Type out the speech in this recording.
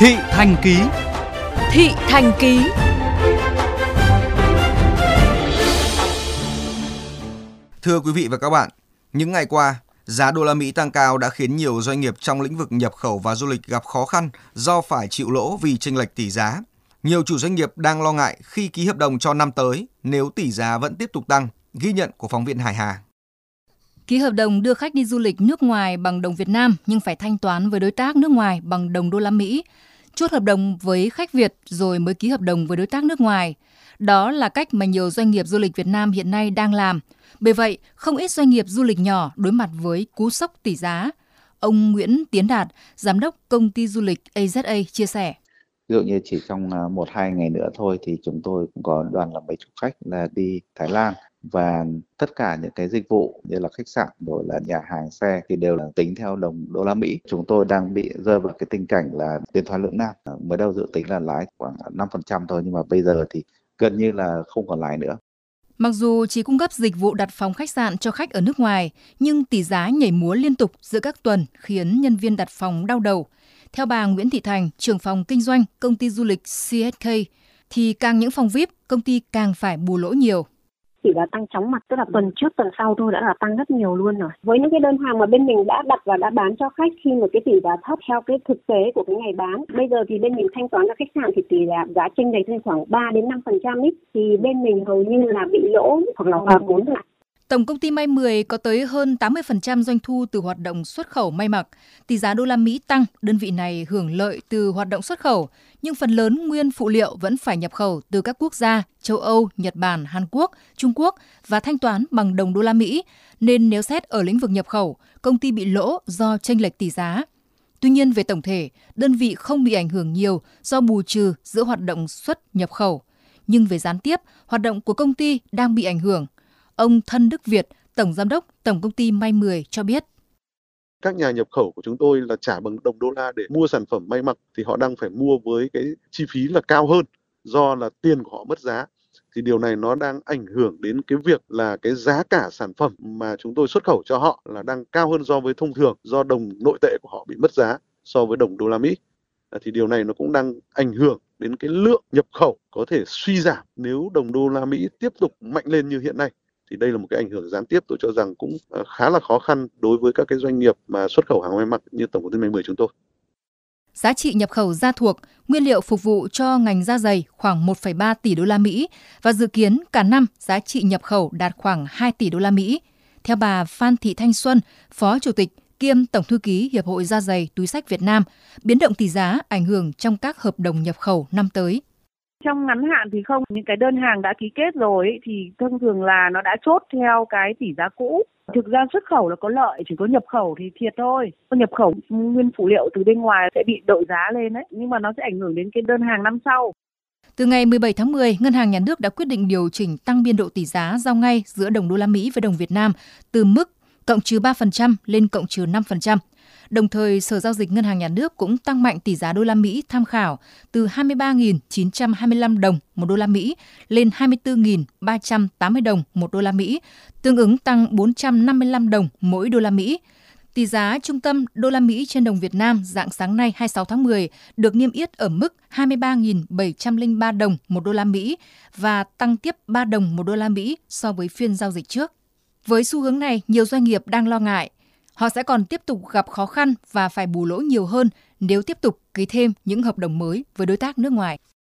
Thị Thành Ký Thị Thành Ký Thưa quý vị và các bạn, những ngày qua, giá đô la Mỹ tăng cao đã khiến nhiều doanh nghiệp trong lĩnh vực nhập khẩu và du lịch gặp khó khăn do phải chịu lỗ vì chênh lệch tỷ giá. Nhiều chủ doanh nghiệp đang lo ngại khi ký hợp đồng cho năm tới nếu tỷ giá vẫn tiếp tục tăng, ghi nhận của phóng viên Hải Hà. Ký hợp đồng đưa khách đi du lịch nước ngoài bằng đồng Việt Nam nhưng phải thanh toán với đối tác nước ngoài bằng đồng đô la Mỹ. Chốt hợp đồng với khách Việt rồi mới ký hợp đồng với đối tác nước ngoài. Đó là cách mà nhiều doanh nghiệp du lịch Việt Nam hiện nay đang làm. Bởi vậy, không ít doanh nghiệp du lịch nhỏ đối mặt với cú sốc tỷ giá. Ông Nguyễn Tiến Đạt, giám đốc công ty du lịch AZA chia sẻ. Ví dụ như chỉ trong à, một hai ngày nữa thôi thì chúng tôi cũng có đoàn là mấy chục khách là đi Thái Lan và tất cả những cái dịch vụ như là khách sạn rồi là nhà hàng xe thì đều là tính theo đồng đô la Mỹ. Chúng tôi đang bị rơi vào cái tình cảnh là tiền thoái lưỡng nan. Ờ, mới đầu dự tính là lãi khoảng 5% thôi nhưng mà bây giờ thì gần như là không còn lãi nữa. Mặc dù chỉ cung cấp dịch vụ đặt phòng khách sạn cho khách ở nước ngoài, nhưng tỷ giá nhảy múa liên tục giữa các tuần khiến nhân viên đặt phòng đau đầu. Theo bà Nguyễn Thị Thành, trưởng phòng kinh doanh công ty du lịch CSK, thì càng những phòng VIP, công ty càng phải bù lỗ nhiều chỉ là tăng chóng mặt, tức là tuần trước, tuần sau thôi đã là tăng rất nhiều luôn rồi. Với những cái đơn hàng mà bên mình đã đặt và đã bán cho khách khi mà cái tỷ giá thấp theo cái thực tế của cái ngày bán, bây giờ thì bên mình thanh toán cho khách sạn thì tỷ giá giá chênh lệch lên khoảng 3 đến 5 phần trăm ít thì bên mình hầu như là bị lỗ hoặc là hòa vốn lại. Tổng công ty May 10 có tới hơn 80% doanh thu từ hoạt động xuất khẩu may mặc. Tỷ giá đô la Mỹ tăng, đơn vị này hưởng lợi từ hoạt động xuất khẩu, nhưng phần lớn nguyên phụ liệu vẫn phải nhập khẩu từ các quốc gia châu Âu, Nhật Bản, Hàn Quốc, Trung Quốc và thanh toán bằng đồng đô la Mỹ, nên nếu xét ở lĩnh vực nhập khẩu, công ty bị lỗ do chênh lệch tỷ giá. Tuy nhiên về tổng thể, đơn vị không bị ảnh hưởng nhiều do bù trừ giữa hoạt động xuất nhập khẩu. Nhưng về gián tiếp, hoạt động của công ty đang bị ảnh hưởng – Ông Thân Đức Việt, Tổng Giám đốc Tổng Công ty May 10 cho biết. Các nhà nhập khẩu của chúng tôi là trả bằng đồng đô la để mua sản phẩm may mặc thì họ đang phải mua với cái chi phí là cao hơn do là tiền của họ mất giá. Thì điều này nó đang ảnh hưởng đến cái việc là cái giá cả sản phẩm mà chúng tôi xuất khẩu cho họ là đang cao hơn so với thông thường do đồng nội tệ của họ bị mất giá so với đồng đô la Mỹ. À, thì điều này nó cũng đang ảnh hưởng đến cái lượng nhập khẩu có thể suy giảm nếu đồng đô la Mỹ tiếp tục mạnh lên như hiện nay thì đây là một cái ảnh hưởng gián tiếp tôi cho rằng cũng ờ, khá là khó khăn đối với các cái doanh nghiệp mà xuất khẩu hàng may mặc như tổng công ty may 10 chúng tôi. Giá trị nhập khẩu da thuộc, nguyên liệu phục vụ cho ngành da dày khoảng 1,3 tỷ đô la Mỹ và dự kiến cả năm giá trị nhập khẩu đạt khoảng 2 tỷ đô la Mỹ. Theo bà Phan Thị Thanh Xuân, Phó Chủ tịch kiêm Tổng thư ký Hiệp hội Da dày Túi sách Việt Nam, biến động tỷ giá ảnh hưởng trong các hợp đồng nhập khẩu năm tới. Trong ngắn hạn thì không, những cái đơn hàng đã ký kết rồi ấy, thì thông thường là nó đã chốt theo cái tỷ giá cũ. Thực ra xuất khẩu là có lợi, chỉ có nhập khẩu thì thiệt thôi. Nhập khẩu nguyên phụ liệu từ bên ngoài sẽ bị đội giá lên đấy, nhưng mà nó sẽ ảnh hưởng đến cái đơn hàng năm sau. Từ ngày 17 tháng 10, Ngân hàng Nhà nước đã quyết định điều chỉnh tăng biên độ tỷ giá giao ngay giữa đồng đô la Mỹ với đồng Việt Nam từ mức cộng trừ 3% lên cộng trừ 5%. Đồng thời, Sở Giao dịch Ngân hàng Nhà nước cũng tăng mạnh tỷ giá đô la Mỹ tham khảo từ 23.925 đồng một đô la Mỹ lên 24.380 đồng một đô la Mỹ, tương ứng tăng 455 đồng mỗi đô la Mỹ. Tỷ giá trung tâm đô la Mỹ trên đồng Việt Nam dạng sáng nay 26 tháng 10 được niêm yết ở mức 23.703 đồng một đô la Mỹ và tăng tiếp 3 đồng một đô la Mỹ so với phiên giao dịch trước. Với xu hướng này, nhiều doanh nghiệp đang lo ngại họ sẽ còn tiếp tục gặp khó khăn và phải bù lỗ nhiều hơn nếu tiếp tục ký thêm những hợp đồng mới với đối tác nước ngoài.